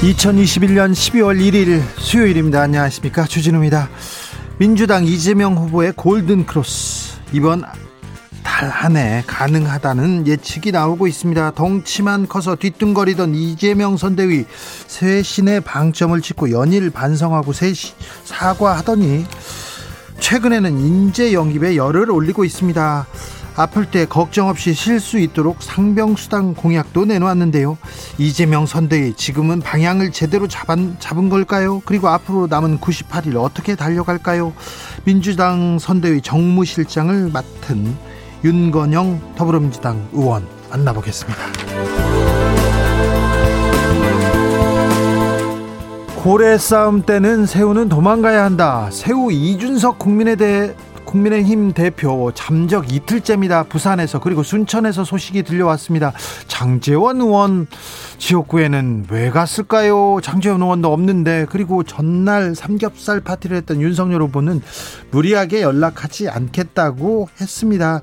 2021년 12월 1일 수요일입니다. 안녕하십니까. 주진우입니다. 민주당 이재명 후보의 골든 크로스. 이번 달 안에 가능하다는 예측이 나오고 있습니다. 덩치만 커서 뒤뚱거리던 이재명 선대위 쇄신의 방점을 찍고 연일 반성하고 사과하더니 최근에는 인재 영입에 열을 올리고 있습니다. 아플 때 걱정 없이 쉴 수 있도록 상병수당 공약도 내놓았는데요. 이재명 선대위 지금은 방향을 제대로 잡은, 잡은 걸까요? 그리고 앞으로 남은 98일 어떻게 달려갈까요? 민주당 선대위 정무실장을 맡은 윤건영 더불어민주당 의원 만나보겠습니다. 고래 싸움 때는 새우는 도망가야 한다. 새우 이준석 국민에 대해 국민의힘 대표 잠적 이틀째입니다. 부산에서 그리고 순천에서 소식이 들려왔습니다. 장재원 의원 지역구에는 왜 갔을까요? 장재원 의원도 없는데 그리고 전날 삼겹살 파티를 했던 윤석열 후보는 무리하게 연락하지 않겠다고 했습니다.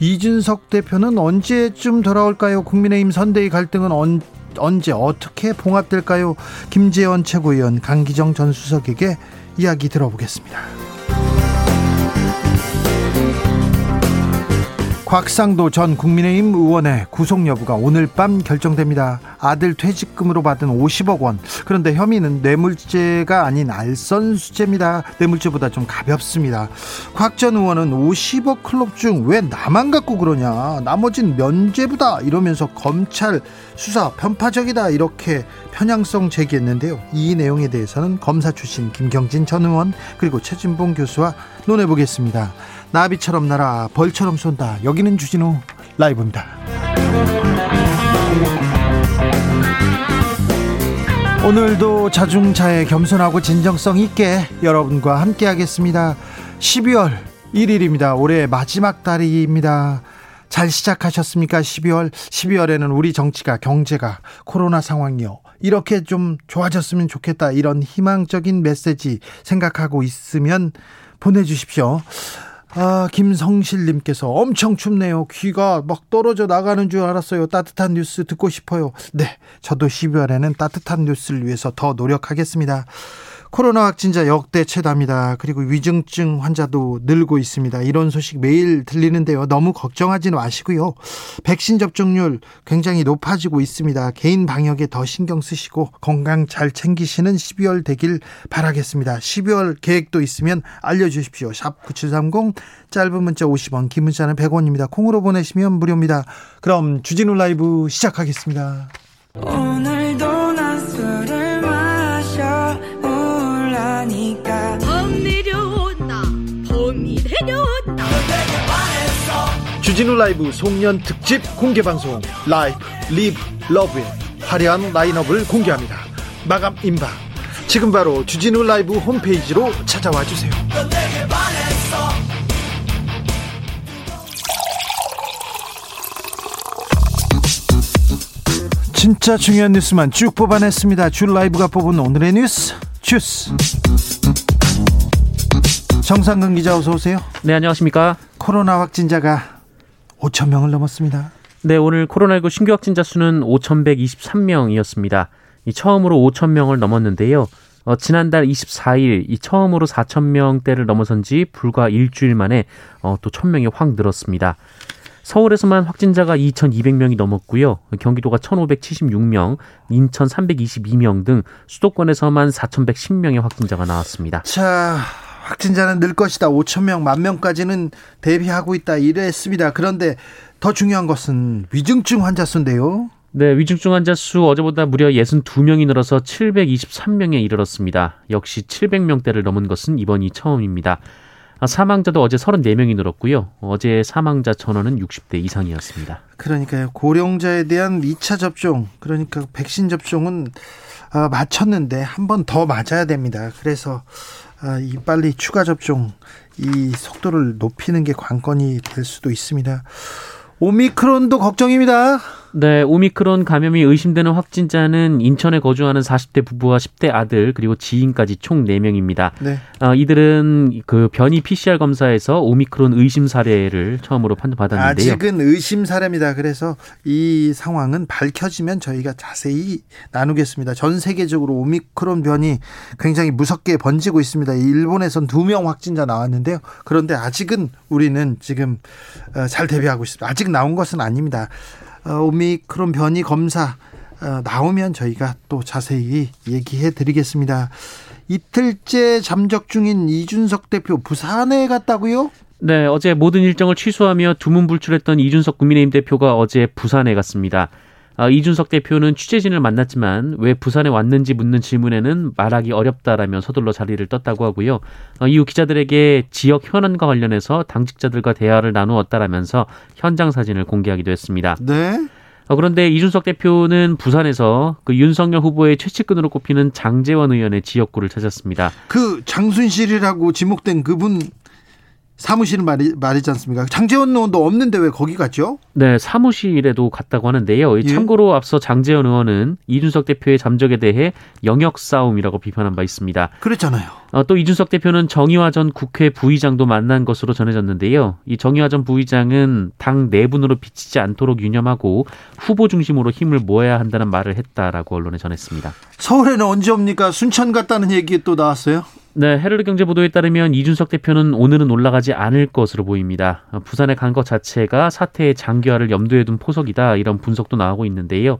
이준석 대표는 언제쯤 돌아올까요? 국민의힘 선대위 갈등은 언, 언제 어떻게 봉합될까요? 김재원 최고위원 강기정 전 수석에게 이야기 들어보겠습니다. 곽상도 전 국민의힘 의원의 구속 여부가 오늘 밤 결정됩니다. 아들 퇴직금으로 받은 50억 원. 그런데 혐의는 뇌물죄가 아닌 알선수재입니다. 뇌물죄보다 좀 가볍습니다. 곽 전 의원은 50억 클럽 중 왜 나만 갖고 그러냐. 나머진 면죄부다. 이러면서 검찰 수사 편파적이다. 이렇게 편향성 제기했는데요. 이 내용에 대해서는 검사 출신 김경진 전 의원 그리고 최진봉 교수와 논해보겠습니다. 나비처럼 날아 벌처럼 쏜다. 여기는 주진우 라이브입니다. 오늘도 자중차에 겸손하고 진정성 있게 여러분과 함께 하겠습니다. 12월 1일입니다. 올해 마지막 달입니다. 잘 시작하셨습니까? 12월. 12월에는 우리 정치가, 경제가, 코로나 상황이요. 이렇게 좀 좋아졌으면 좋겠다. 이런 희망적인 메시지 생각하고 있으면 보내 주십시오. 아, 김성실님께서 엄청 춥네요. 귀가 막 떨어져 나가는 줄 알았어요. 따뜻한 뉴스 듣고 싶어요. 네, 저도 12월에는 따뜻한 뉴스를 위해서 더 노력하겠습니다. 코로나 확진자 역대 최다입니다. 그리고 위중증 환자도 늘고 있습니다. 이런 소식 매일 들리는데요. 너무 걱정하지는 마시고요. 백신 접종률 굉장히 높아지고 있습니다. 개인 방역에 더 신경 쓰시고 건강 잘 챙기시는 12월 되길 바라겠습니다. 12월 계획도 있으면 알려주십시오. 샵 9730 짧은 문자 50원 긴 문자는 100원입니다. 콩으로 보내시면 무료입니다. 그럼 주진우 라이브 시작하겠습니다. 오늘 주진우 라이브 송년 특집 공개 방송 Live Live Love의 화려한 라인업을 공개합니다. 마감 임박. 지금 바로 주진우 라이브 홈페이지로 찾아와 주세요. 진짜 중요한 뉴스만 쭉 뽑아냈습니다. 주 라이브가 뽑은 오늘의 뉴스 주스. 정상근 기자 어서 오세요. 네 안녕하십니까. 코로나 확진자가 5천 명을 넘었습니다. 네 오늘 코로나19 신규 확진자 수는 5,123명이었습니다. 이 처음으로 5천 명을 넘었는데요. 어, 지난달 24일 이 처음으로 4천 명대를 넘어선 지 불과 일주일 만에 어, 또 1,000명이 확 늘었습니다. 서울에서만 확진자가 2,200명이 넘었고요. 경기도가 1,576명, 인천 322명 등 수도권에서만 4,110명의 확진자가 나왔습니다. 자, 확진자는 늘 것이다. 5천 명, 만 명까지는 대비하고 있다. 이랬습니다. 그런데 더 중요한 것은 위중증 환자 수인데요. 네, 위중증 환자 수 어제보다 무려 62명이 늘어서 723명에 이르렀습니다. 역시 700명대를 넘은 것은 이번이 처음입니다. 아, 사망자도 어제 34명이 늘었고요. 어제 사망자 전원은 60대 이상이었습니다. 그러니까요. 고령자에 대한 2차 접종, 그러니까 백신 접종은 아, 마쳤는데 한 번 더 맞아야 됩니다. 그래서 아, 이 빨리 추가 접종 이 속도를 높이는 게 관건이 될 수도 있습니다. 오미크론도 걱정입니다. 네, 오미크론 감염이 의심되는 확진자는 인천에 거주하는 40대 부부와 10대 아들 그리고 지인까지 총 4명입니다. 네. 어, 이들은 그 변이 PCR 검사에서 오미크론 의심 사례를 처음으로 판정받았는데요. 아직은 의심 사례입니다. 그래서 이 상황은 밝혀지면 저희가 자세히 나누겠습니다. 전 세계적으로 오미크론 변이 굉장히 무섭게 번지고 있습니다. 일본에선 두명 확진자 나왔는데요. 그런데 아직은 우리는 지금 어, 잘 대비하고 있습니다. 아직 나온 것은 아닙니다. 어, 오미크론 변이 검사 어, 나오면 저희가 또 자세히 얘기해 드리겠습니다. 이틀째 잠적 중인 이준석 대표 부산에 갔다고요? 네, 어제 모든 일정을 취소하며 두문불출했던 이준석 국민의힘 대표가 어제 부산에 갔습니다. 아, 이준석 대표는 취재진을 만났지만 왜 부산에 왔는지 묻는 질문에는 말하기 어렵다라며 서둘러 자리를 떴다고 하고요. 어, 이후 기자들에게 지역 현안과 관련해서 당직자들과 대화를 나누었다라면서 현장 사진을 공개하기도 했습니다. 네. 어, 그런데 이준석 대표는 부산에서 그 윤석열 후보의 최측근으로 꼽히는 장재원 의원의 지역구를 찾았습니다. 그 장순실이라고 지목된 그분 사무실 말이, 말이지 않습니까? 장재원 의원도 없는데 왜 거기 갔죠? 네, 사무실에도 갔다고 하는데요. 예. 참고로 앞서 장재원 의원은 이준석 대표의 잠적에 대해 영역 싸움이라고 비판한 바 있습니다. 그랬잖아요. 어, 또 이준석 대표는 정의화 전 국회 부의장도 만난 것으로 전해졌는데요. 이 정의화 전 부의장은 당 내분으로 비치지 않도록 유념하고 후보 중심으로 힘을 모아야 한다는 말을 했다라고 언론에 전했습니다. 서울에는 언제 옵니까? 순천 갔다는 얘기 또 나왔어요? 네, 헤르르 경제 보도에 따르면 이준석 대표는 오늘은 올라가지 않을 것으로 보입니다. 부산에 간 것 자체가 사태의 장기화를 염두에 둔 포석이다 이런 분석도 나오고 있는데요.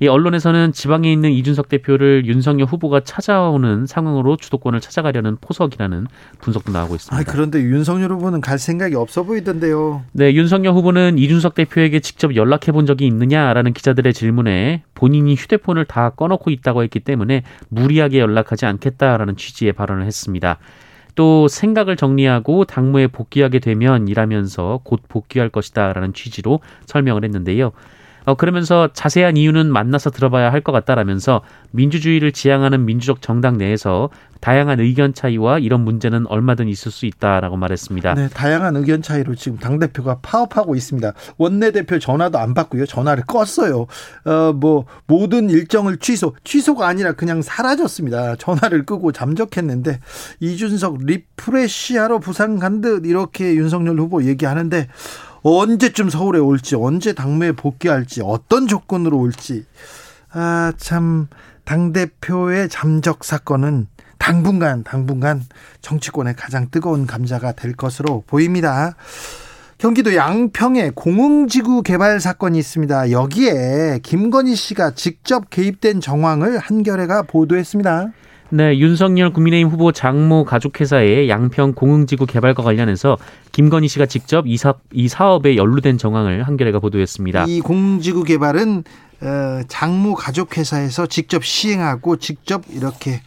이 언론에서는 지방에 있는 이준석 대표를 윤석열 후보가 찾아오는 상황으로 주도권을 찾아가려는 포석이라는 분석도 나오고 있습니다. 아, 그런데 윤석열 후보는 갈 생각이 없어 보이던데요. 네, 윤석열 후보는 이준석 대표에게 직접 연락해 본 적이 있느냐라는 기자들의 질문에 본인이 휴대폰을 다 꺼놓고 있다고 했기 때문에 무리하게 연락하지 않겠다라는 취지의 발언을 했습니다. 또 생각을 정리하고 당무에 복귀하게 되면 일하면서 곧 복귀할 것이다라는 취지로 설명을 했는데요. 어, 그러면서 자세한 이유는 만나서 들어봐야 할 것 같다라면서 민주주의를 지향하는 민주적 정당 내에서 다양한 의견 차이와 이런 문제는 얼마든 있을 수 있다라고 말했습니다. 네, 다양한 의견 차이로 지금 당 대표가 파업하고 있습니다. 원내 대표 전화도 안 받고요, 전화를 껐어요. 어, 뭐 모든 일정을 취소, 취소가 아니라 그냥 사라졌습니다. 전화를 끄고 잠적했는데 이준석 refresh하러 부산 간 듯 이렇게 윤석열 후보 얘기하는데 언제쯤 서울에 올지, 언제 당무에 복귀할지, 어떤 조건으로 올지. 아, 참, 당대표의 잠적 사건은 당분간, 당분간 정치권의 가장 뜨거운 감자가 될 것으로 보입니다. 경기도 양평에 공흥지구 개발 사건이 있습니다. 여기에 김건희 씨가 직접 개입된 정황을 한겨레가 보도했습니다. 네, 윤석열 국민의힘 후보 장모 가족회사의 양평 공흥지구 개발과 관련해서 김건희 씨가 직접 이, 사업, 이 사업에 연루된 정황을 한겨레가 보도했습니다. 이 공지구 개발은 어, 장모 가족회사에서 직접 시행하고 직접 이렇게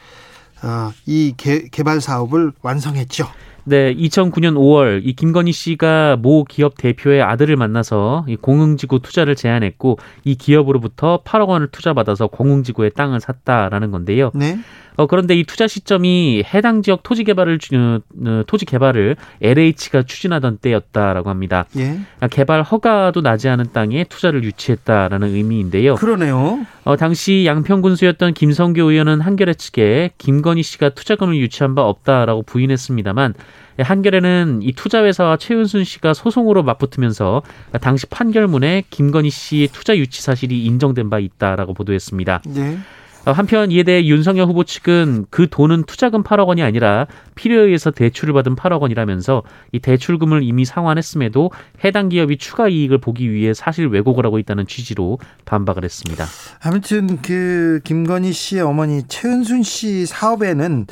어, 이 개, 개발 사업을 완성했죠. 네, 2009년 5월 이 김건희 씨가 모 기업 대표의 아들을 만나서 이 공흥지구 투자를 제안했고 이 기업으로부터 8억 원을 투자받아서 공흥지구의 땅을 샀다라는 건데요. 네. 어, 그런데 이 투자 시점이 해당 지역 토지 개발을 어, 토지 개발을 LH가 추진하던 때였다라고 합니다. 예. 아, 개발 허가도 나지 않은 땅에 투자를 유치했다라는 의미인데요. 그러네요. 어, 당시 양평군수였던 김성교 의원은 한겨레 측에 김건희 씨가 투자금을 유치한 바 없다라고 부인했습니다만 한겨레는 이 투자회사와 최은순 씨가 소송으로 맞붙으면서 당시 판결문에 김건희 씨의 투자 유치 사실이 인정된 바 있다라고 보도했습니다. 네. 어, 한편 이에 대해 윤석열 후보 측은 그 돈은 투자금 8억 원이 아니라 필요에 의해서 대출을 받은 8억 원이라면서 이 대출금을 이미 상환했음에도 해당 기업이 추가 이익을 보기 위해 사실 왜곡을 하고 있다는 취지로 반박을 했습니다. 아무튼 그 김건희 씨의 어머니 최은순 씨 사업에는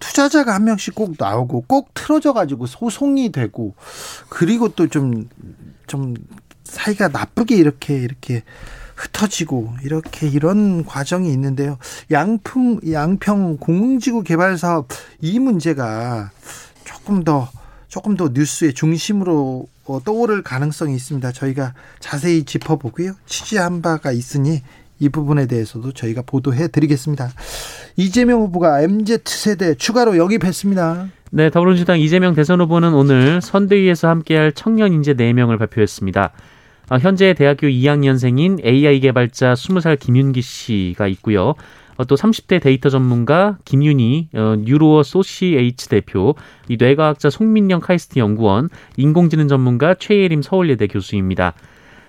투자자가 한 명씩 꼭 나오고 꼭 틀어져 가지고 소송이 되고 그리고 또 좀좀 좀 사이가 나쁘게 이렇게 이렇게 흩어지고 이렇게 이런 과정이 있는데요. 양풍 양평 공지구 개발 사업 이 문제가 조금 더 조금 더 뉴스의 중심으로 어, 떠오를 가능성이 있습니다. 저희가 자세히 짚어보고요. 취재한 바가 있으니 이 부분에 대해서도 저희가 보도해 드리겠습니다. 이재명 후보가 MZ세대 추가로 영입했습니다. 네, 더불어민주당 이재명 대선 후보는 오늘 선대위에서 함께할 청년 인재 4명을 발표했습니다. 아, 현재 대학교 2학년생인 AI 개발자 20살 김윤기 씨가 있고요. 어, 또 30대 데이터 전문가 김윤희 어, 뉴로 어소시에이츠 대표, 이 뇌과학자 송민영 카이스트 연구원, 인공지능 전문가 최예림 서울예대 교수입니다.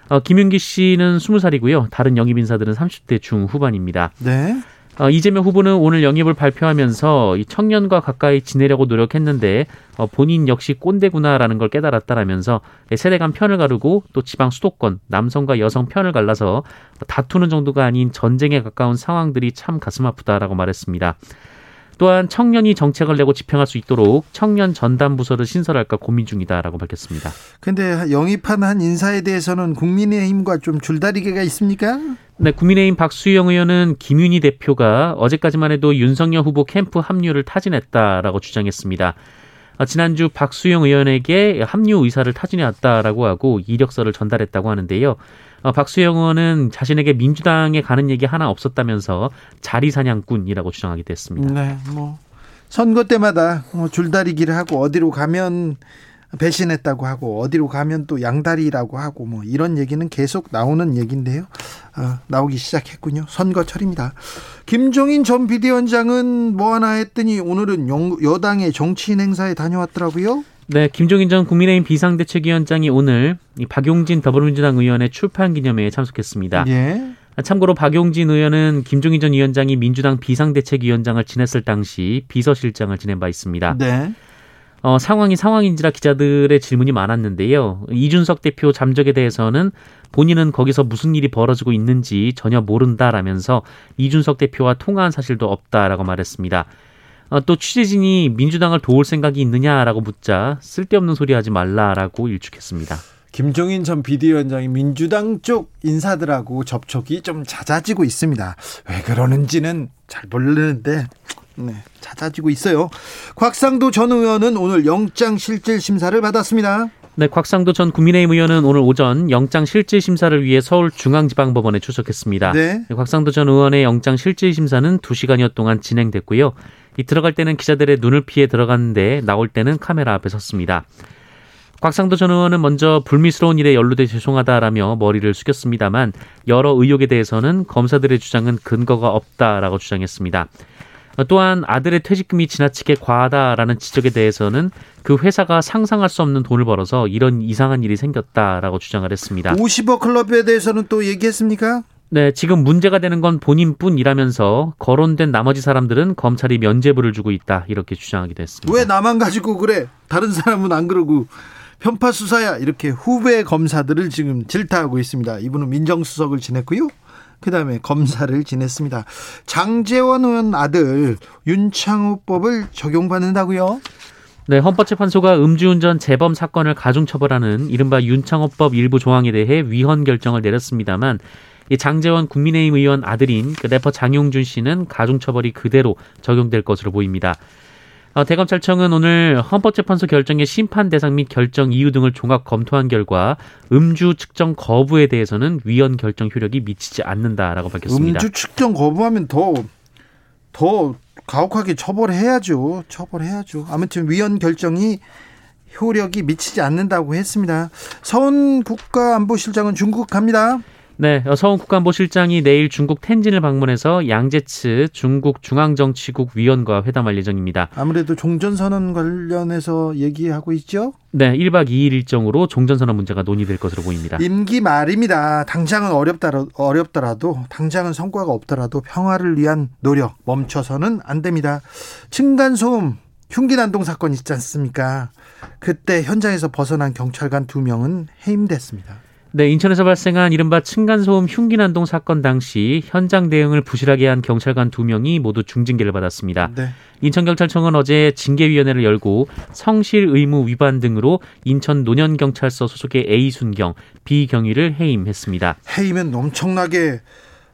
어, 김윤기 씨는 20살이고요. 다른 영입 인사들은 30대 중후반입니다. 네. 어, 이재명 후보는 오늘 영입을 발표하면서 이 청년과 가까이 지내려고 노력했는데 어, 본인 역시 꼰대구나라는 걸 깨달았다라면서 세대 간 편을 가르고 또 지방 수도권 남성과 여성 편을 갈라서 다투는 정도가 아닌 전쟁에 가까운 상황들이 참 가슴 아프다라고 말했습니다. 또한 청년이 정책을 내고 집행할 수 있도록 청년 전담 부서를 신설할까 고민 중이다라고 밝혔습니다. 근데 영입한 한 인사에 대해서는 국민의힘과 좀 줄다리기가 있습니까? 네, 국민의힘 박수영 의원은 김윤희 대표가 어제까지만 해도 윤석열 후보 캠프 합류를 타진했다라고 주장했습니다. 아, 지난주 박수영 의원에게 합류 의사를 타진해왔다라고 하고 이력서를 전달했다고 하는데요. 어, 박수영 의원은 자신에게 민주당에 가는 얘기 하나 없었다면서 자리 사냥꾼이라고 주장하기도 했습니다. 네, 뭐 선거 때마다 뭐 줄다리기를 하고 어디로 가면 배신했다고 하고 어디로 가면 또 양다리라고 하고 뭐 이런 얘기는 계속 나오는 얘기인데요. 아, 나오기 시작했군요. 선거철입니다. 김종인 전 비대위원장은 뭐 하나 했더니 오늘은 여당의 정치인 행사에 다녀왔더라고요. 네, 김종인 전 국민의힘 비상대책위원장이 오늘 박용진 더불어민주당 의원의 출판 기념회에 참석했습니다. 예. 참고로 박용진 의원은 김종인 전 위원장이 민주당 비상대책위원장을 지냈을 당시 비서실장을 지낸 바 있습니다. 네. 어, 상황이 상황인지라 기자들의 질문이 많았는데요. 이준석 대표 잠적에 대해서는 본인은 거기서 무슨 일이 벌어지고 있는지 전혀 모른다라면서 이준석 대표와 통화한 사실도 없다라고 말했습니다. 어, 또 취재진이 민주당을 도울 생각이 있느냐라고 묻자 쓸데없는 소리 하지 말라라고 일축했습니다. 김종인 전 비대위원장이 민주당 쪽 인사들하고 접촉이 좀 잦아지고 있습니다. 왜 그러는지는 잘 모르는데 네, 잦아지고 있어요. 곽상도 전 의원은 오늘 영장 실질 심사를 받았습니다. 네, 곽상도 전 국민의힘 의원은 오늘 오전 영장 실질 심사를 위해 서울중앙지방법원에 출석했습니다. 네. 곽상도 전 의원의 영장 실질 심사는 2시간여 동안 진행됐고요. 이 들어갈 때는 기자들의 눈을 피해 들어갔는데 나올 때는 카메라 앞에 섰습니다. 곽상도 전 의원은 먼저 불미스러운 일에 연루돼 죄송하다라며 머리를 숙였습니다만 여러 의혹에 대해서는 검사들의 주장은 근거가 없다라고 주장했습니다. 또한 아들의 퇴직금이 지나치게 과하다라는 지적에 대해서는 그 회사가 상상할 수 없는 돈을 벌어서 이런 이상한 일이 생겼다라고 주장을 했습니다. 50억 클럽에 대해서는 또 얘기했습니까? 네, 지금 문제가 되는 건 본인뿐이라면서 거론된 나머지 사람들은 검찰이 면죄부를 주고 있다 이렇게 주장하기도 했습니다. 왜 나만 가지고 그래? 다른 사람은 안 그러고 편파 수사야 이렇게 후배 검사들을 지금 질타하고 있습니다. 이분은 민정수석을 지냈고요. 그다음에 검사를 지냈습니다. 장재원 의원 아들 윤창호법을 적용받는다고요? 네, 헌법재판소가 음주운전 재범 사건을 가중처벌하는 이른바 윤창호법 일부 조항에 대해 위헌 결정을 내렸습니다만 이 장재원 국민의힘 의원 아들인 그 래퍼 장용준 씨는 가중처벌이 그대로 적용될 것으로 보입니다. 어, 대검찰청은 오늘 헌법재판소 결정의 심판 대상 및 결정 이유 등을 종합 검토한 결과 음주 측정 거부에 대해서는 위헌 결정 효력이 미치지 않는다라고 밝혔습니다. 음주 측정 거부하면 더 더 가혹하게 처벌해야죠. 처벌해야죠. 아무튼 위헌 결정이 효력이 미치지 않는다고 했습니다. 서훈 국가안보실장은 중국 갑니다. 네, 서훈 국가안보실장이 내일 중국 텐진을 방문해서 양제츠 중국 중앙정치국 위원과 회담할 예정입니다. 아무래도 종전선언 관련해서 얘기하고 있죠? 네, 1박 2일 일정으로 종전선언 문제가 논의될 것으로 보입니다. 임기 말입니다. 당장은 어렵더라도, 어렵더라도 당장은 성과가 없더라도 평화를 위한 노력 멈춰서는 안 됩니다. 층간소음 흉기 난동 사건 있지 않습니까? 그때 현장에서 벗어난 경찰관 두 명은 해임됐습니다. 네, 인천에서 발생한 이른바 층간소음 흉기난동 사건 당시 현장 대응을 부실하게 한 경찰관 두 명이 모두 중징계를 받았습니다. 네. 인천경찰청은 어제 징계위원회를 열고 성실 의무 위반 등으로 인천 노년경찰서 소속의 A 순경, B 경위를 해임했습니다. 해임은 엄청나게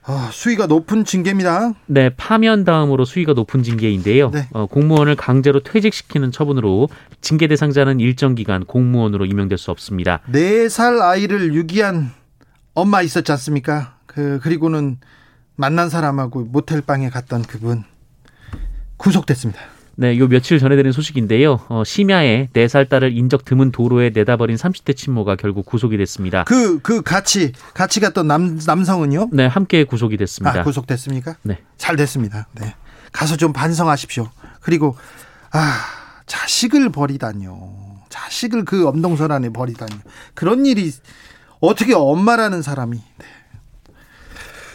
아, 수위가 높은 징계입니다. 네, 파면 다음으로 수위가 높은 징계인데요. 네. 어, 공무원을 강제로 퇴직시키는 처분으로 징계 대상자는 일정 기간 공무원으로 임명될 수 없습니다. 4살 아이를 유기한 엄마 있었지 않습니까? 그 그리고는 만난 사람하고 모텔 방에 갔던 그분 구속됐습니다. 네, 요 며칠 전해 드린 소식인데요. 어, 심야에 4살 딸을 인적 드문 도로에 내다버린 30대 친모가 결국 구속이 됐습니다. 그, 그 같이, 같이 갔던 남, 남성은요? 네, 함께 구속이 됐습니다. 아, 구속됐습니까? 네. 잘 됐습니다. 네. 가서 좀 반성하십시오. 그리고, 아, 자식을 버리다뇨. 자식을 그 엄동설 안에 버리다뇨. 그런 일이 어떻게 엄마라는 사람이. 네.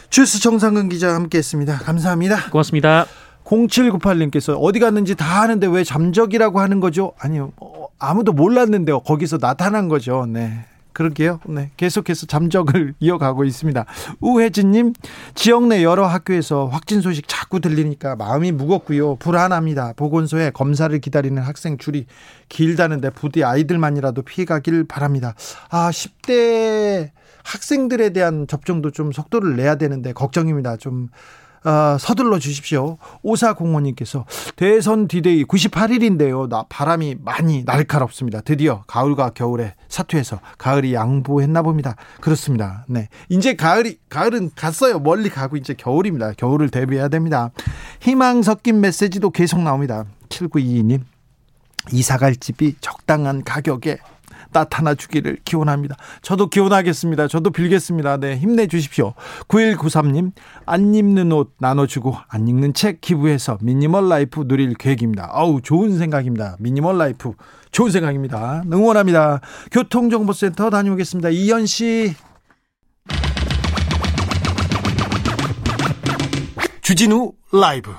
주스 정상근 기자 함께 했습니다. 감사합니다. 고맙습니다. 0798님께서 어디 갔는지 다 아는데 왜 잠적이라고 하는 거죠? 아니요. 어, 아무도 몰랐는데요. 거기서 나타난 거죠. 네. 그러게요. 네. 계속해서 잠적을 이어가고 있습니다. 우혜진님, 지역 내 여러 학교에서 확진 소식 자꾸 들리니까 마음이 무겁고요. 불안합니다. 보건소에 검사를 기다리는 학생 줄이 길다는데 부디 아이들만이라도 피해가길 바랍니다. 아, 10대 학생들에 대한 접종도 좀 속도를 내야 되는데 걱정입니다. 좀 어, 서둘러 주십시오. 오사공원님께서 대선 디데이 98일인데요. 나 바람이 많이 날카롭습니다. 드디어 가을과 겨울에 사투해서 가을이 양보했나 봅니다. 그렇습니다. 네. 이제 가을이, 가을은 갔어요. 멀리 가고 이제 겨울입니다. 겨울을 대비해야 됩니다. 희망 섞인 메시지도 계속 나옵니다. 7922님. 이사 갈 집이 적당한 가격에 나타나 주기를 기원합니다. 저도 기원하겠습니다. 저도 빌겠습니다. 네, 힘내 주십시오. 9193님, 안 입는 옷 나눠주고 안 읽는 책 기부해서 minimal life 누릴 계획입니다. 아우, 좋은 생각입니다. minimal life. 좋은 생각입니다. 응원합니다. 교통정보센터 다녀오겠습니다. 이현 씨. 주진우 라이브.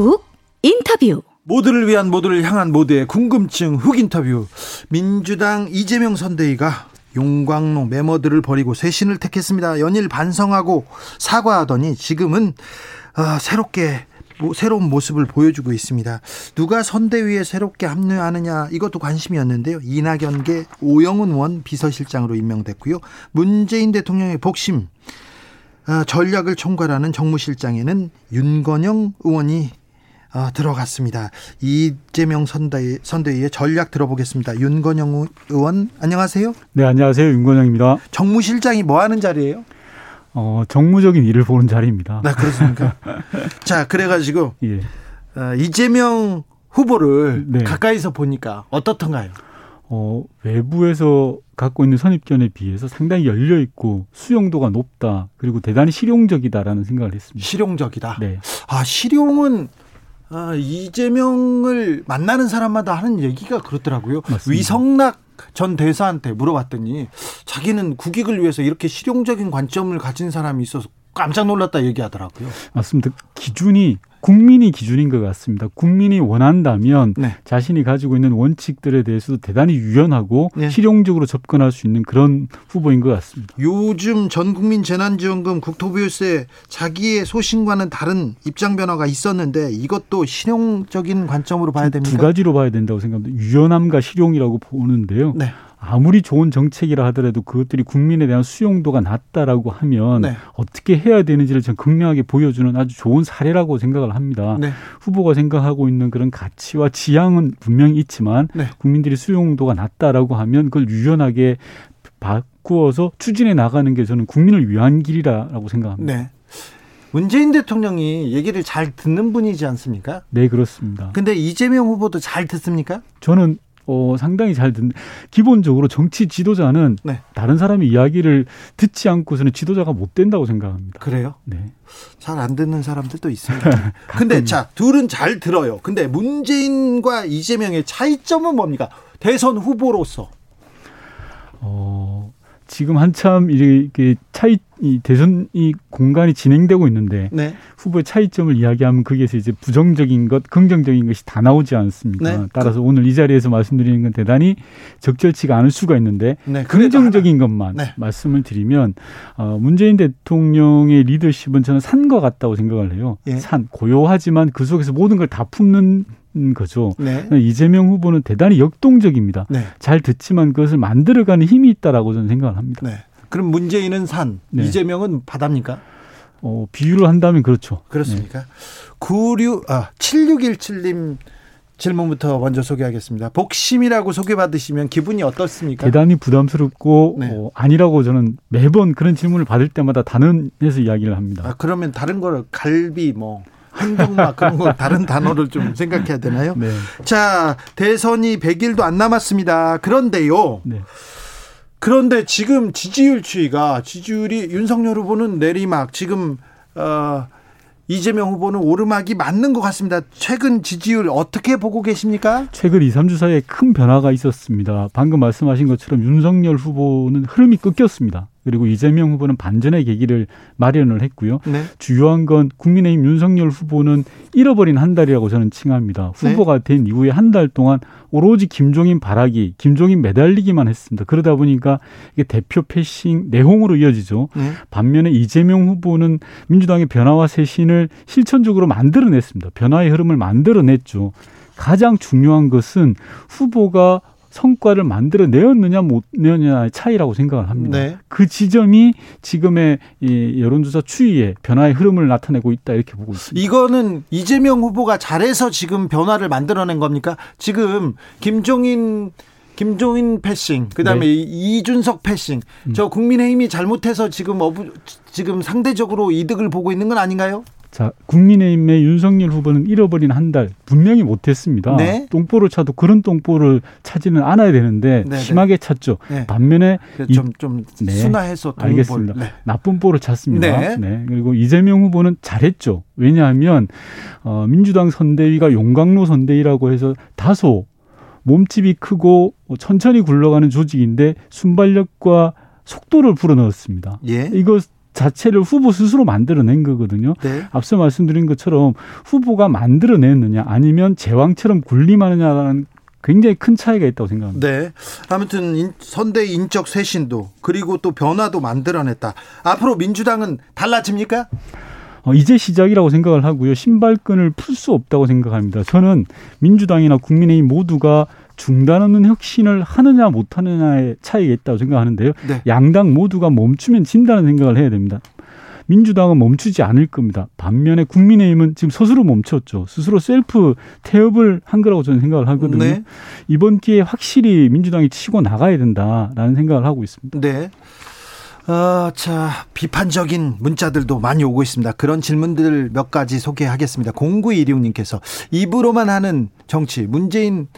훅 인터뷰 모두를 위한 모두를 향한 모두의 궁금증 훅 인터뷰 민주당 이재명 선대위가 용광로 메모들을 버리고 쇄신을 택했습니다. 연일 반성하고 사과하더니 지금은 어, 새롭게 새로운 모습을 보여주고 있습니다. 누가 선대위에 새롭게 합류하느냐 이것도 관심이었는데요. 이낙연계 오영훈 원 비서실장으로 임명됐고요. 문재인 대통령의 복심 어, 전략을 총괄하는 정무실장에는 윤건영 의원이 어, 들어갔습니다. 이재명 선대위, 선대위의 전략 들어보겠습니다. 윤건영 의원 안녕하세요. 네 안녕하세요 윤건영입니다. 정무실장이 뭐 하는 자리예요? 어 정무적인 일을 보는 자리입니다. 네 그렇습니까? 자 그래가지고 예. 어, 이재명 후보를 네. 가까이서 보니까 어떻던가요? 어 외부에서 갖고 있는 선입견에 비해서 상당히 열려 있고 수용도가 높다 그리고 대단히 실용적이다라는 생각을 했습니다. 실용적이다. 네. 아 실용은 아, 이재명을 만나는 사람마다 하는 얘기가 그렇더라고요. 맞습니다. 위성락 전 대사한테 물어봤더니 자기는 국익을 위해서 이렇게 실용적인 관점을 가진 사람이 있어서 깜짝 놀랐다 얘기하더라고요. 맞습니다. 기준이 국민이 기준인 것 같습니다. 국민이 원한다면 네. 자신이 가지고 있는 원칙들에 대해서도 대단히 유연하고 네. 실용적으로 접근할 수 있는 그런 후보인 것 같습니다. 요즘 전 국민 재난지원금 국토부유세 자기의 소신과는 다른 입장 변화가 있었는데 이것도 실용적인 관점으로 봐야 됩니다. 두 가지로 봐야 된다고 생각합니다. 유연함과 실용이라고 보는데요. 네. 아무리 좋은 정책이라 하더라도 그것들이 국민에 대한 수용도가 낮다라고 하면 네. 어떻게 해야 되는지를 전 극명하게 보여주는 아주 좋은 사례라고 생각을 합니다. 네. 후보가 생각하고 있는 그런 가치와 지향은 분명히 있지만 네. 국민들이 수용도가 낮다라고 하면 그걸 유연하게 바꾸어서 추진해 나가는 게 저는 국민을 위한 길이라고 생각합니다. 네. 문재인 대통령이 얘기를 잘 듣는 분이지 않습니까? 네, 그렇습니다. 근데 이재명 후보도 잘 듣습니까? 저는 어, 상당히 잘 듣는 기본적으로 정치 지도자는 네. 다른 사람의 이야기를 듣지 않고서는 지도자가 못 된다고 생각합니다. 그래요? 네. 잘 안 듣는 사람들도 있습니다. 근데 자, 둘은 잘 들어요. 근데 문재인과 이재명의 차이점은 뭡니까? 대선 후보로서. 어, 지금 한참 이렇게 차이 이 대선 이 공간이 진행되고 있는데 네. 후보의 차이점을 이야기하면 거기에서 이제 부정적인 것, 긍정적인 것이 다 나오지 않습니까? 네. 따라서 그, 오늘 이 자리에서 말씀드리는 건 대단히 적절치가 않을 수가 있는데 네. 긍정적인 것만 네. 말씀을 드리면 어, 문재인 대통령의 리더십은 저는 산과 같다고 생각을 해요. 예. 산 고요하지만 그 속에서 모든 걸 다 품는 거죠. 네. 이재명 후보는 대단히 역동적입니다. 네. 잘 듣지만 그것을 만들어가는 힘이 있다라고 저는 생각을 합니다. 네. 그럼 문재인은 산, 네. 이재명은 바다입니까? 어, 비유를 한다면 그렇죠. 그렇습니까? 네. 96, 아, 7617님 질문부터 먼저 소개하겠습니다. 복심이라고 소개받으시면 기분이 어떻습니까? 대단히 부담스럽고 네. 어, 아니라고 저는 매번 그런 질문을 받을 때마다 단언해서 이야기를 합니다. 아, 그러면 다른 걸 갈비 뭐 행동막 그런 거 다른 단어를 좀 생각해야 되나요? 네. 자, 대선이 100일도 안 남았습니다. 그런데요. 네. 그런데 지금 지지율 추이가 지지율이 윤석열 후보는 내리막 지금 어 이재명 후보는 오르막이 맞는 것 같습니다. 최근 지지율 어떻게 보고 계십니까? 최근 2, 3주 사이에 큰 변화가 있었습니다. 방금 말씀하신 것처럼 윤석열 후보는 흐름이 끊겼습니다. 그리고 이재명 후보는 반전의 계기를 마련을 했고요. 네. 주요한 건 국민의힘 윤석열 후보는 잃어버린 한 달이라고 저는 칭합니다. 네. 후보가 네. 된 이후에 한 달 동안 오로지 김종인 바라기, 김종인 매달리기만 했습니다. 그러다 보니까 이게 대표 패싱 내홍으로 이어지죠. 네. 반면에 이재명 후보는 민주당의 변화와 쇄신을 실천적으로 만들어냈습니다. 변화의 흐름을 만들어냈죠. 가장 중요한 것은 후보가 성과를 만들어 내었느냐 못 내었느냐의 차이라고 생각을 합니다. 네. 그 지점이 지금의 이 여론조사 추이의 변화의 흐름을 나타내고 있다 이렇게 보고 있습니다. 이거는 이재명 후보가 잘해서 지금 변화를 만들어낸 겁니까? 지금 김종인 김종인 패싱, 그다음에 네. 이준석 패싱. 음. 저 국민의힘이 잘못해서 지금 어부, 지금 상대적으로 이득을 보고 있는 건 아닌가요? 자, 국민의힘의 윤석열 후보는 잃어버린 한 달 분명히 못했습니다. 네? 똥볼을 차도 그런 똥볼을 차지는 않아야 되는데 네, 네. 심하게 찼죠. 네. 반면에 좀, 좀 네. 순화해서 똥볼. 알겠습니다. 네. 나쁜 볼을 찼습니다. 네. 그리고 이재명 후보는 잘했죠. 왜냐하면 어, 민주당 선대위가 용광로 선대위라고 해서 다소 몸집이 크고 천천히 굴러가는 조직인데 순발력과 속도를 불어넣었습니다. 예. 이거 자체를 후보 스스로 만들어낸 거거든요. 네. 앞서 말씀드린 것처럼 후보가 만들어냈느냐 아니면 제왕처럼 군림하느냐라는 굉장히 큰 차이가 있다고 생각합니다. 네. 아무튼 선대 인적 쇄신도 그리고 또 변화도 만들어냈다. 앞으로 민주당은 달라집니까? 어, 이제 시작이라고 생각을 하고요. 신발끈을 풀 수 없다고 생각합니다. 저는 민주당이나 국민의힘 모두가 중단 없는 혁신을 하느냐 못하느냐의 차이가 있다고 생각하는데요. 네. 양당 모두가 멈추면 진다는 생각을 해야 됩니다. 민주당은 멈추지 않을 겁니다. 반면에 국민의힘은 지금 스스로 멈췄죠. 스스로 셀프 태업을 한 거라고 저는 생각을 하거든요. 네. 이번 기회에 확실히 민주당이 치고 나가야 된다라는 생각을 하고 있습니다. 네. 어, 자, 비판적인 문자들도 많이 오고 있습니다. 그런 질문들 몇 가지 소개하겠습니다. 0916님께서 입으로만 하는 정치, 문재인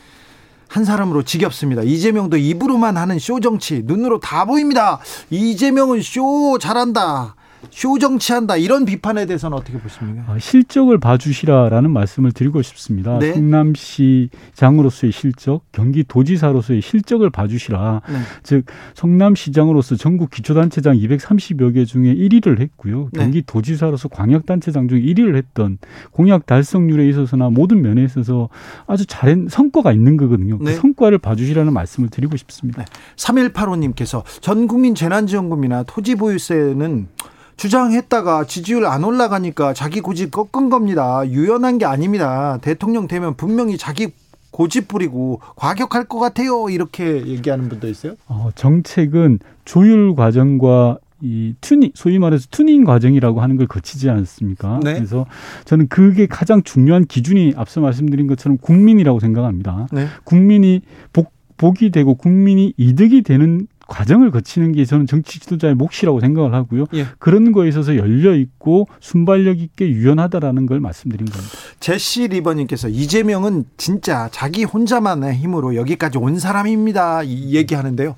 한 사람으로 지겹습니다. 이재명도 입으로만 하는 쇼 정치 눈으로 다 보입니다. 이재명은 쇼 잘한다. 쇼 정치한다 이런 비판에 대해서는 어떻게 보십니까? 아, 실적을 봐주시라라는 말씀을 드리고 싶습니다. 네. 성남시장으로서의 실적, 경기도지사로서의 실적을 봐주시라. 네. 즉 성남시장으로서 전국 기초단체장 230여 개 중에 1위를 했고요. 네. 경기도지사로서 광역단체장 중에 1위를 했던 공약 달성률에 있어서나 모든 면에 있어서 아주 잘한 성과가 있는 거거든요. 그 네. 성과를 봐주시라는 말씀을 드리고 싶습니다. 3185님께서 전 국민 재난지원금이나 토지보유세는 주장했다가 지지율 안 올라가니까 자기 고집 꺾은 겁니다. 유연한 게 아닙니다. 대통령 되면 분명히 자기 고집 부리고 과격할 것 같아요. 이렇게 얘기하는 분도 있어요. 어, 정책은 조율 과정과 이 튜닝 소위 말해서 튜닝 과정이라고 하는 걸 거치지 않습니까? 네. 그래서 저는 그게 가장 중요한 기준이 앞서 말씀드린 것처럼 국민이라고 생각합니다. 네. 국민이 복 복이 되고 국민이 이득이 되는 과정을 거치는 게 저는 정치 지도자의 몫이라고 생각을 하고요. 예. 그런 거에 있어서 열려 있고 순발력 있게 유연하다라는 걸 말씀드린 겁니다. 제시 리버님께서 이재명은 진짜 자기 혼자만의 힘으로 여기까지 온 사람입니다. 이 얘기하는데요.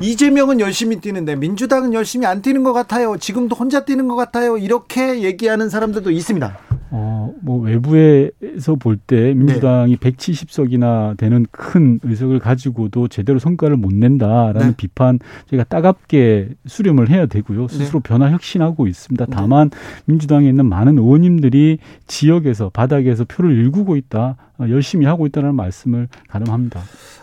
이재명은 열심히 뛰는데 민주당은 열심히 안 뛰는 것 같아요. 지금도 혼자 뛰는 것 같아요. 이렇게 얘기하는 사람들도 있습니다. 어, 뭐 외부에서 볼 때 민주당이 네. 170석이나 되는 큰 의석을 가지고도 제대로 성과를 못 낸다라는 네. 비판 저희가 따갑게 수렴을 해야 되고요. 스스로 네. 변화 혁신하고 있습니다. 네. 다만 민주당에 있는 많은 의원님들이 지역에서 바닥에서 표를 일구고 있다. 어, 열심히 하고 있다는 말씀을 가능합니다.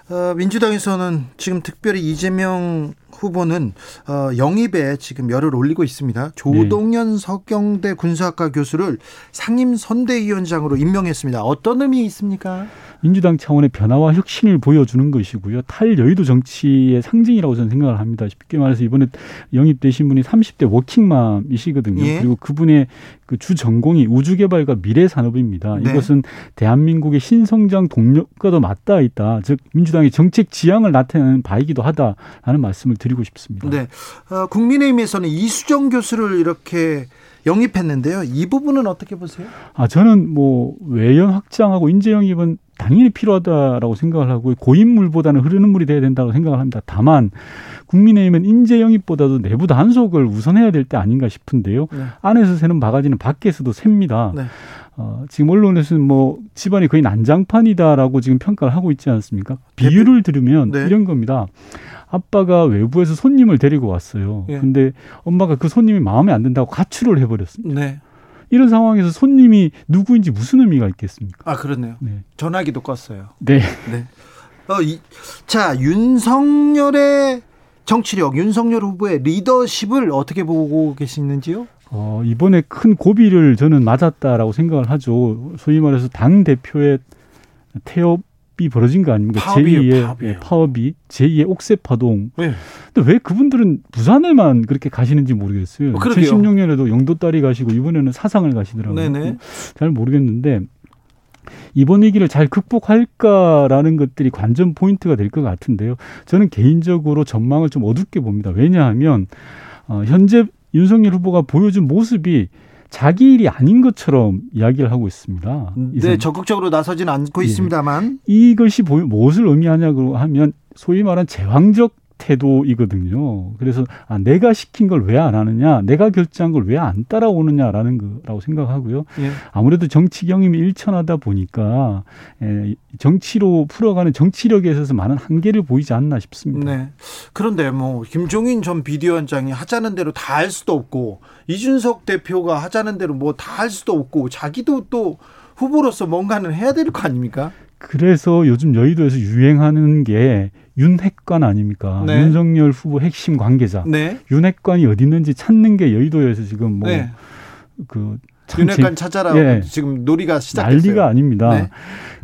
어, 민주당에서는 지금 특별히 이재명 후보는 어, 영입에 지금 열을 올리고 있습니다. 조동현 네. 서경대 군사학과 교수를 상임 선대위원장으로 임명했습니다. 어떤 의미 있습니까? 민주당 차원의 변화와 혁신을 보여주는 것이고요. 탈여의도 정치의 상징이라고 저는 생각을 합니다. 쉽게 말해서 이번에 영입되신 분이 30대 워킹맘이시거든요. 예. 그리고 그분의 그 주 전공이 우주개발과 미래산업입니다. 네. 이것은 대한민국의 신성장 동력과도 맞닿아 있다. 즉 민주당의 정책 지향을 나타내는 바이기도 하다라는 말씀을 드 리고 싶습니다. 네, 어, 국민의힘에서는 이수정 교수를 이렇게 영입했는데요. 이 부분은 어떻게 보세요? 아 저는 뭐 외연 확장하고 인재 영입은 당연히 필요하다라고 생각을 하고 고인물보다는 흐르는 물이 돼야 된다고 생각을 합니다. 다만 국민의힘은 인재 영입보다도 내부 단속을 우선해야 될 때 아닌가 싶은데요. 네. 안에서 새는 바가지는 밖에서도 셉니다. 네. 어, 지금 언론에서는 뭐 집안이 거의 난장판이다라고 지금 평가를 하고 있지 않습니까? 비유를 들으면 네. 이런 겁니다. 아빠가 외부에서 손님을 데리고 왔어요. 예. 근데 엄마가 그 손님이 마음에 안 든다고 가출을 해버렸습니다. 네. 이런 상황에서 손님이 누구인지 무슨 의미가 있겠습니까? 아 그렇네요. 네. 전화기도 껐어요. 네. 네. 어, 이, 자 윤석열의 정치력, 윤석열 후보의 리더십을 어떻게 보고 계시는지요? 어, 이번에 큰 고비를 저는 맞았다라고 생각을 하죠. 소위 말해서 당 대표의 태업 이 벌어진 거 아닙니까? 제2의 예, 파업이 제2의 옥새 파동. 네. 근데 왜 그분들은 부산에만 그렇게 가시는지 모르겠어요. 어, 2016년에도 영도 딸이 가시고 이번에는 사상을 가시더라고요. 네네. 잘 모르겠는데 이번 위기를 잘 극복할까라는 것들이 관전 포인트가 될 것 같은데요. 저는 개인적으로 전망을 좀 어둡게 봅니다. 왜냐하면 어, 현재 윤석열 후보가 보여준 모습이 자기 일이 아닌 것처럼 이야기를 하고 있습니다. 네, 적극적으로 나서지는 않고 예. 있습니다만 이것이 무엇을 의미하냐고 하면 소위 말한 제왕적 태도이거든요. 그래서 아, 내가 시킨 걸 왜 안 하느냐, 내가 결정한 걸 왜 안 따라오느냐라는 거라고 생각하고요. 예. 아무래도 정치 경험이 일천하다 보니까 에, 정치로 풀어가는 정치력에 있어서 많은 한계를 보이지 않나 싶습니다. 네. 그런데 뭐 김종인 전 비대위원장이 하자는 대로 다 할 수도 없고 이준석 대표가 하자는 대로 뭐 다 할 수도 없고 자기도 또 후보로서 뭔가는 해야 될 거 아닙니까? 그래서 요즘 여의도에서 유행하는 게 윤핵관 아닙니까? 네. 윤석열 후보 핵심 관계자. 네. 윤핵관이 어디 있는지 찾는 게 여의도에서 지금 뭐 네. 그 윤핵관 찾아라 예. 지금 놀이가 시작됐어요. 난리가 아닙니다. 네.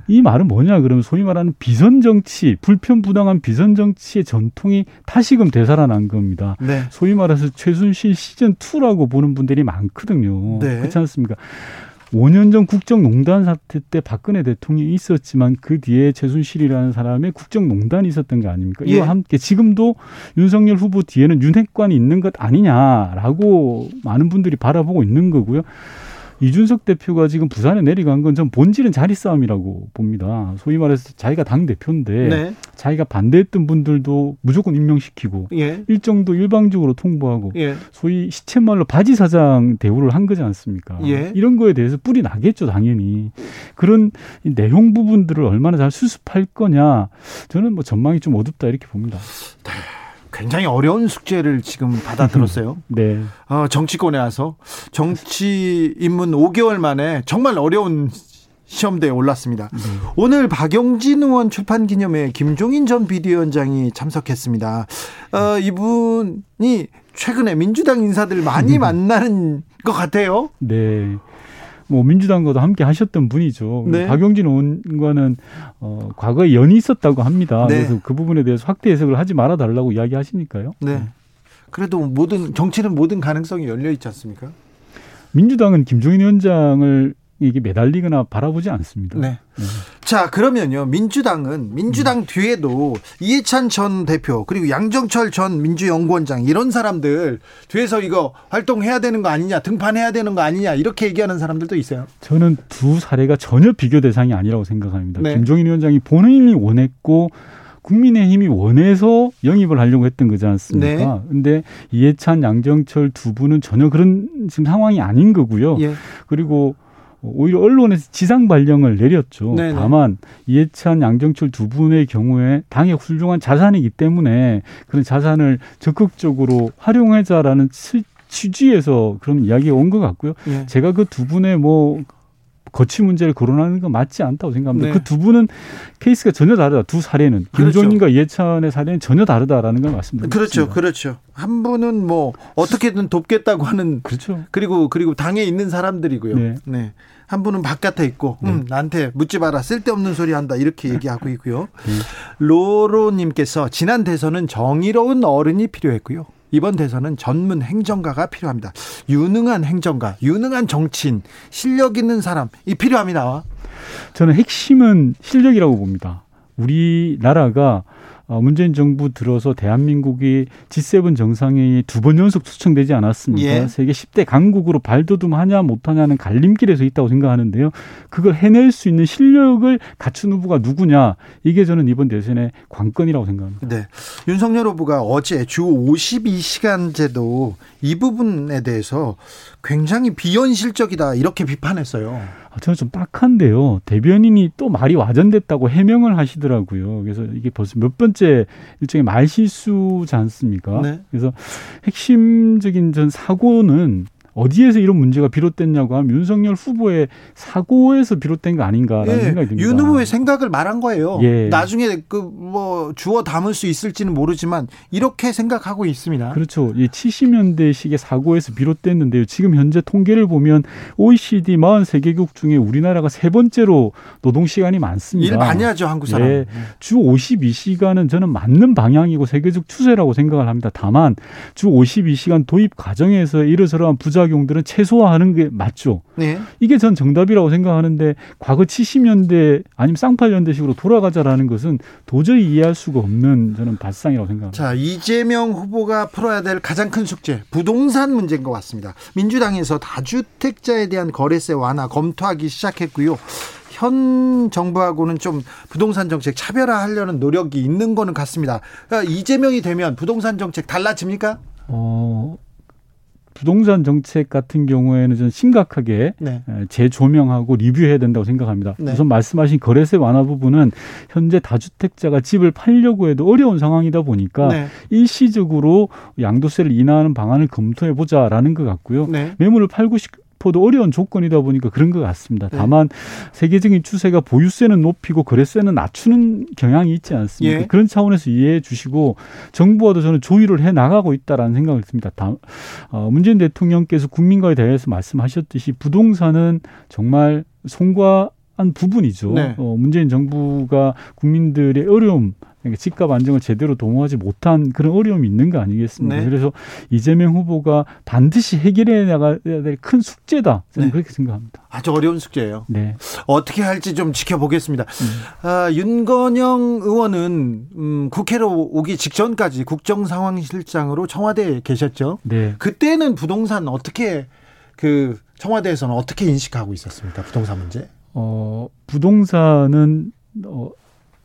이 말은 뭐냐 그러면 소위 말하는 비선 정치, 불편 부당한 비선 정치의 전통이 다시금 되살아난 겁니다. 네. 소위 말해서 최순실 시즌 2라고 보는 분들이 많거든요. 네. 그렇지 않습니까? 5년 전 국정농단 사태 때 박근혜 대통령이 있었지만 그 뒤에 최순실이라는 사람의 국정농단이 있었던 게 아닙니까? 이와 예. 함께 지금도 윤석열 후보 뒤에는 윤핵관이 있는 것 아니냐라고 많은 분들이 바라보고 있는 거고요. 이준석 대표가 지금 부산에 내려간 건 전 본질은 자리 싸움이라고 봅니다. 소위 말해서 자기가 당 대표인데 네. 자기가 반대했던 분들도 무조건 임명시키고 예. 일정도 일방적으로 통보하고 예. 소위 시쳇말로 바지 사장 대우를 한 거지 않습니까? 예. 이런 거에 대해서 뿌리 나겠죠, 당연히. 그런 내용 부분들을 얼마나 잘 수습할 거냐 저는 뭐 전망이 좀 어둡다 이렇게 봅니다. 네. 굉장히 어려운 숙제를 지금 받아들었어요. 네. 어, 정치권에 와서 정치 입문 5개월 만에 정말 어려운 시험대에 올랐습니다. 네. 오늘 박영진 의원 출판 기념회에 김종인 전 비대위원장이 참석했습니다. 어, 이분이 최근에 민주당 인사들 많이 만나는 것 같아요. 네. 뭐 민주당과도 함께 하셨던 분이죠. 네. 박용진 의원과는 어, 과거에 연이 있었다고 합니다. 네. 그래서 그 부분에 대해서 확대 해석을 하지 말아 달라고 이야기하시니까요. 네. 네. 그래도 모든 정치는 모든 가능성이 열려 있지 않습니까? 민주당은 김종인 위원장을 이게 매달리거나 바라보지 않습니다. 네. 네. 자, 그러면요. 민주당은 민주당 음. 뒤에도 이해찬 전 대표 그리고 양정철 전 민주연구원장 이런 사람들 뒤에서 이거 활동해야 되는 거 아니냐, 등판해야 되는 거 아니냐 이렇게 얘기하는 사람들도 있어요. 저는 두 사례가 전혀 비교 대상이 아니라고 생각합니다. 네. 김종인 위원장이 본인이 원했고 국민의힘이 원해서 영입을 하려고 했던 거지 않습니까? 네. 근데 이해찬, 양정철 두 분은 전혀 그런 지금 상황이 아닌 거고요. 예. 그리고 오히려 언론에서 지상 발령을 내렸죠. 네네. 다만 이해찬, 양정철 두 분의 경우에 당의 훌륭한 자산이기 때문에 그런 자산을 적극적으로 활용하자라는 취지에서 그런 이야기가 온 것 같고요. 예. 제가 그 두 분의 뭐 거치 문제를 거론하는 건 맞지 않다고 생각합니다. 네. 그두 분은 케이스가 전혀 다르다. 두 사례는 그렇죠. 김종인과 이해찬의 사례는 전혀 다르다라는 걸 말씀드립니다. 그렇죠, 그렇죠. 한 분은 뭐 어떻게든 돕겠다고 하는 그렇죠. 그리고 그리고 당에 있는 사람들이고요. 네. 네. 한 분은 바깥에 있고 네. 음, 나한테 묻지 마라 쓸데없는 소리 한다 이렇게 얘기하고 있고요. 네. 로로님께서 지난 대선은 정의로운 어른이 필요했고요. 이번 대선은 전문 행정가가 필요합니다. 유능한 행정가, 유능한 정치인, 실력 있는 사람이 필요합니다. 저는 핵심은 실력이라고 봅니다. 우리나라가 어, 문재인 정부 들어서 대한민국이 G7 정상회의에 두번 연속 초청되지 않았습니까? 예. 세계 10대 강국으로 발돋움하냐 못하냐는 갈림길에서 있다고 생각하는데요. 그걸 해낼 수 있는 실력을 갖춘 후보가 누구냐 이게 저는 이번 대선의 관건이라고 생각합니다. 네. 윤석열 후보가 어제 주 52시간제도 이 부분에 대해서 굉장히 비현실적이다 이렇게 비판했어요. 아, 저는 좀 딱한데요. 대변인이 또 말이 와전됐다고 해명을 하시더라고요. 그래서 이게 벌써 몇 번째 일종의 말실수지 않습니까? 네. 그래서 핵심적인 전 사고는 어디에서 이런 문제가 비롯됐냐고 하면 윤석열 후보의 사고에서 비롯된 거 아닌가라는 예, 생각이 듭니다. 윤 후보의 생각을 말한 거예요. 예. 나중에 그 뭐 주워 담을 수 있을지는 모르지만 이렇게 생각하고 있습니다. 그렇죠. 이 70년대식의 사고에서 비롯됐는데요. 지금 현재 통계를 보면 OECD 43개국 중에 우리나라가 세 번째로 노동 시간이 많습니다. 일 많이 하죠, 한국 사람. 예, 주 52시간은 저는 맞는 방향이고 세계적 추세라고 생각을 합니다. 다만 주 52시간 도입 과정에서 이러저러한 부자 부작용들은 최소화하는 게 맞죠. 네. 이게 전 정답이라고 생각하는데 과거 70년대 아니면 쌍팔년대식으로 돌아가자라는 것은 도저히 이해할 수가 없는 저는 발상이라고 생각합니다. 자 이재명 후보가 풀어야 될 가장 큰 숙제 부동산 문제인 것 같습니다. 민주당에서 다주택자에 대한 거래세 완화 검토하기 시작했고요. 현 정부하고는 좀 부동산 정책 차별화하려는 노력이 있는 거는 같습니다. 그러니까 이재명이 되면 부동산 정책 달라집니까? 어, 부동산 정책 같은 경우에는 좀 심각하게 네. 재조명하고 리뷰해야 된다고 생각합니다. 네. 우선 말씀하신 거래세 완화 부분은 현재 다주택자가 집을 팔려고 해도 어려운 상황이다 보니까 네. 일시적으로 양도세를 인하하는 방안을 검토해 보자라는 것 같고요. 네. 매물을 팔고 싶 싶어도 어려운 조건이다 보니까 그런 것 같습니다. 네. 다만 세계적인 추세가 보유세는 높이고 거래세는 낮추는 경향이 있지 않습니까? 예. 그런 차원에서 이해해 주시고 정부와도 저는 조율을 해 나가고 있다라는 생각을 듭니다. 다, 어, 문재인 대통령께서 국민과에 대해서 말씀하셨듯이 부동산은 정말 송과 한 부분이죠. 네. 어, 문재인 정부가 국민들의 어려움 그러니까 집값 안정을 제대로 도모하지 못한 그런 어려움이 있는 거 아니겠습니까? 네. 그래서 이재명 후보가 반드시 해결해 나가야 될 큰 숙제다. 저는 네. 그렇게 생각합니다. 아주 어려운 숙제예요. 네. 어떻게 할지 좀 지켜보겠습니다. 음. 아, 윤건영 의원은 음, 국회로 오기 직전까지 국정상황실장으로 청와대에 계셨죠. 네. 그때는 부동산 어떻게 그 청와대에서는 어떻게 인식하고 있었습니까? 부동산 문제? 어, 부동산은 어,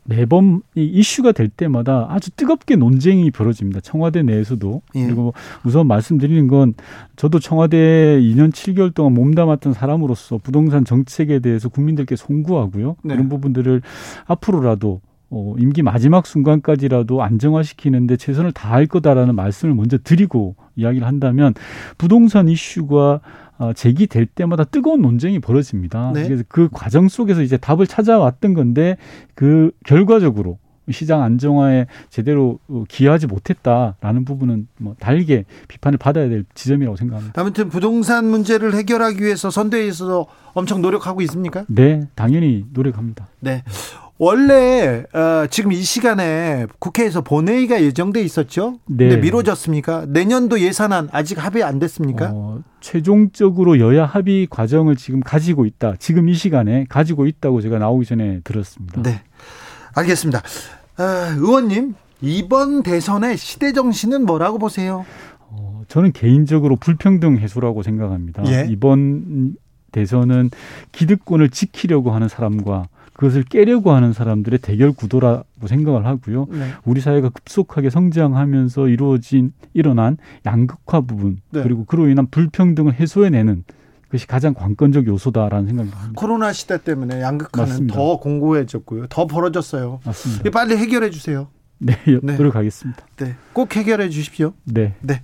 매번 이 이슈가 될 때마다 아주 뜨겁게 논쟁이 벌어집니다. 청와대 내에서도. 예. 그리고 우선 말씀드리는 건 저도 청와대 2년 7개월 동안 몸담았던 사람으로서 부동산 정책에 대해서 국민들께 송구하고요. 네. 그런 부분들을 앞으로라도 어, 임기 마지막 순간까지라도 안정화시키는데 최선을 다할 거다라는 말씀을 먼저 드리고 이야기를 한다면 부동산 이슈가 어, 제기될 때마다 뜨거운 논쟁이 벌어집니다. 네. 그래서 그 과정 속에서 이제 답을 찾아왔던 건데 그 결과적으로 시장 안정화에 제대로 어, 기여하지 못했다라는 부분은 뭐 달게 비판을 받아야 될 지점이라고 생각합니다. 아무튼 부동산 문제를 해결하기 위해서 선대위에서 엄청 노력하고 있습니까? 네, 당연히 노력합니다. 네. 원래 어, 지금 이 시간에 국회에서 본회의가 예정돼 있었죠. 네. 근데 미뤄졌습니까? 내년도 예산안 아직 합의 안 됐습니까? 어, 최종적으로 여야 합의 과정을 지금 가지고 있다. 지금 이 시간에 가지고 있다고 제가 나오기 전에 들었습니다. 네. 알겠습니다. 어, 의원님 이번 대선의 시대 정신은 뭐라고 보세요? 어, 저는 개인적으로 불평등 해소라고 생각합니다. 예? 이번 대선은 기득권을 지키려고 하는 사람과 그것을 깨려고 하는 사람들의 대결 구도라고 생각을 하고요. 네. 우리 사회가 급속하게 성장하면서 이루어진 일어난 양극화 부분 네. 그리고 그로 인한 불평등을 해소해내는 그것이 가장 관건적 요소다라는 생각이 듭니다. 코로나 시대 때문에 양극화는 맞습니다. 더 공고해졌고요. 더 벌어졌어요. 맞습니다. 빨리 해결해 주세요. 네, 네, 노력하겠습니다. 네, 꼭 해결해 주십시오. 네. 네.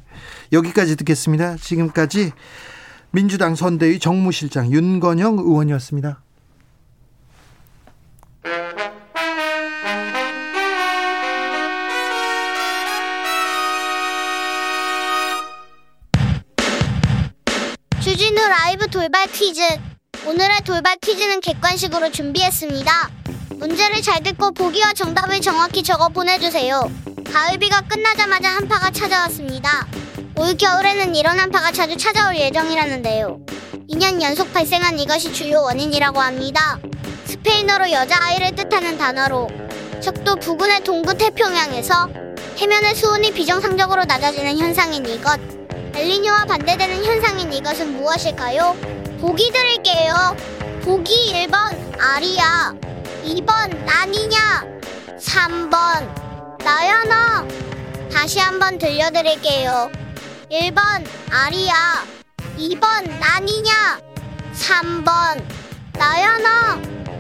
여기까지 듣겠습니다. 지금까지 민주당 선대위 정무실장 윤건영 의원이었습니다. 주진우 라이브 돌발 퀴즈. 오늘의 돌발 퀴즈는 객관식으로 준비했습니다. 문제를 잘 듣고 보기와 정답을 정확히 적어 보내주세요. 가을비가 끝나자마자 한파가 찾아왔습니다. 올 겨울에는 이런 한파가 자주 찾아올 예정이라는데요. 2년 연속 발생한 이것이 주요 원인이라고 합니다. 스페인어로 여자아이를 뜻하는 단어로 적도 부근의 동부 태평양에서 해면의 수온이 비정상적으로 낮아지는 현상인 이것. 엘리뇨와 반대되는 현상인 이것은 무엇일까요? 보기 드릴게요. 보기 1번 아리아, 2번 나니냐, 3번 나연아. 다시 한번 들려드릴게요. 1번 아리아, 2번 나니냐, 3번 나연아.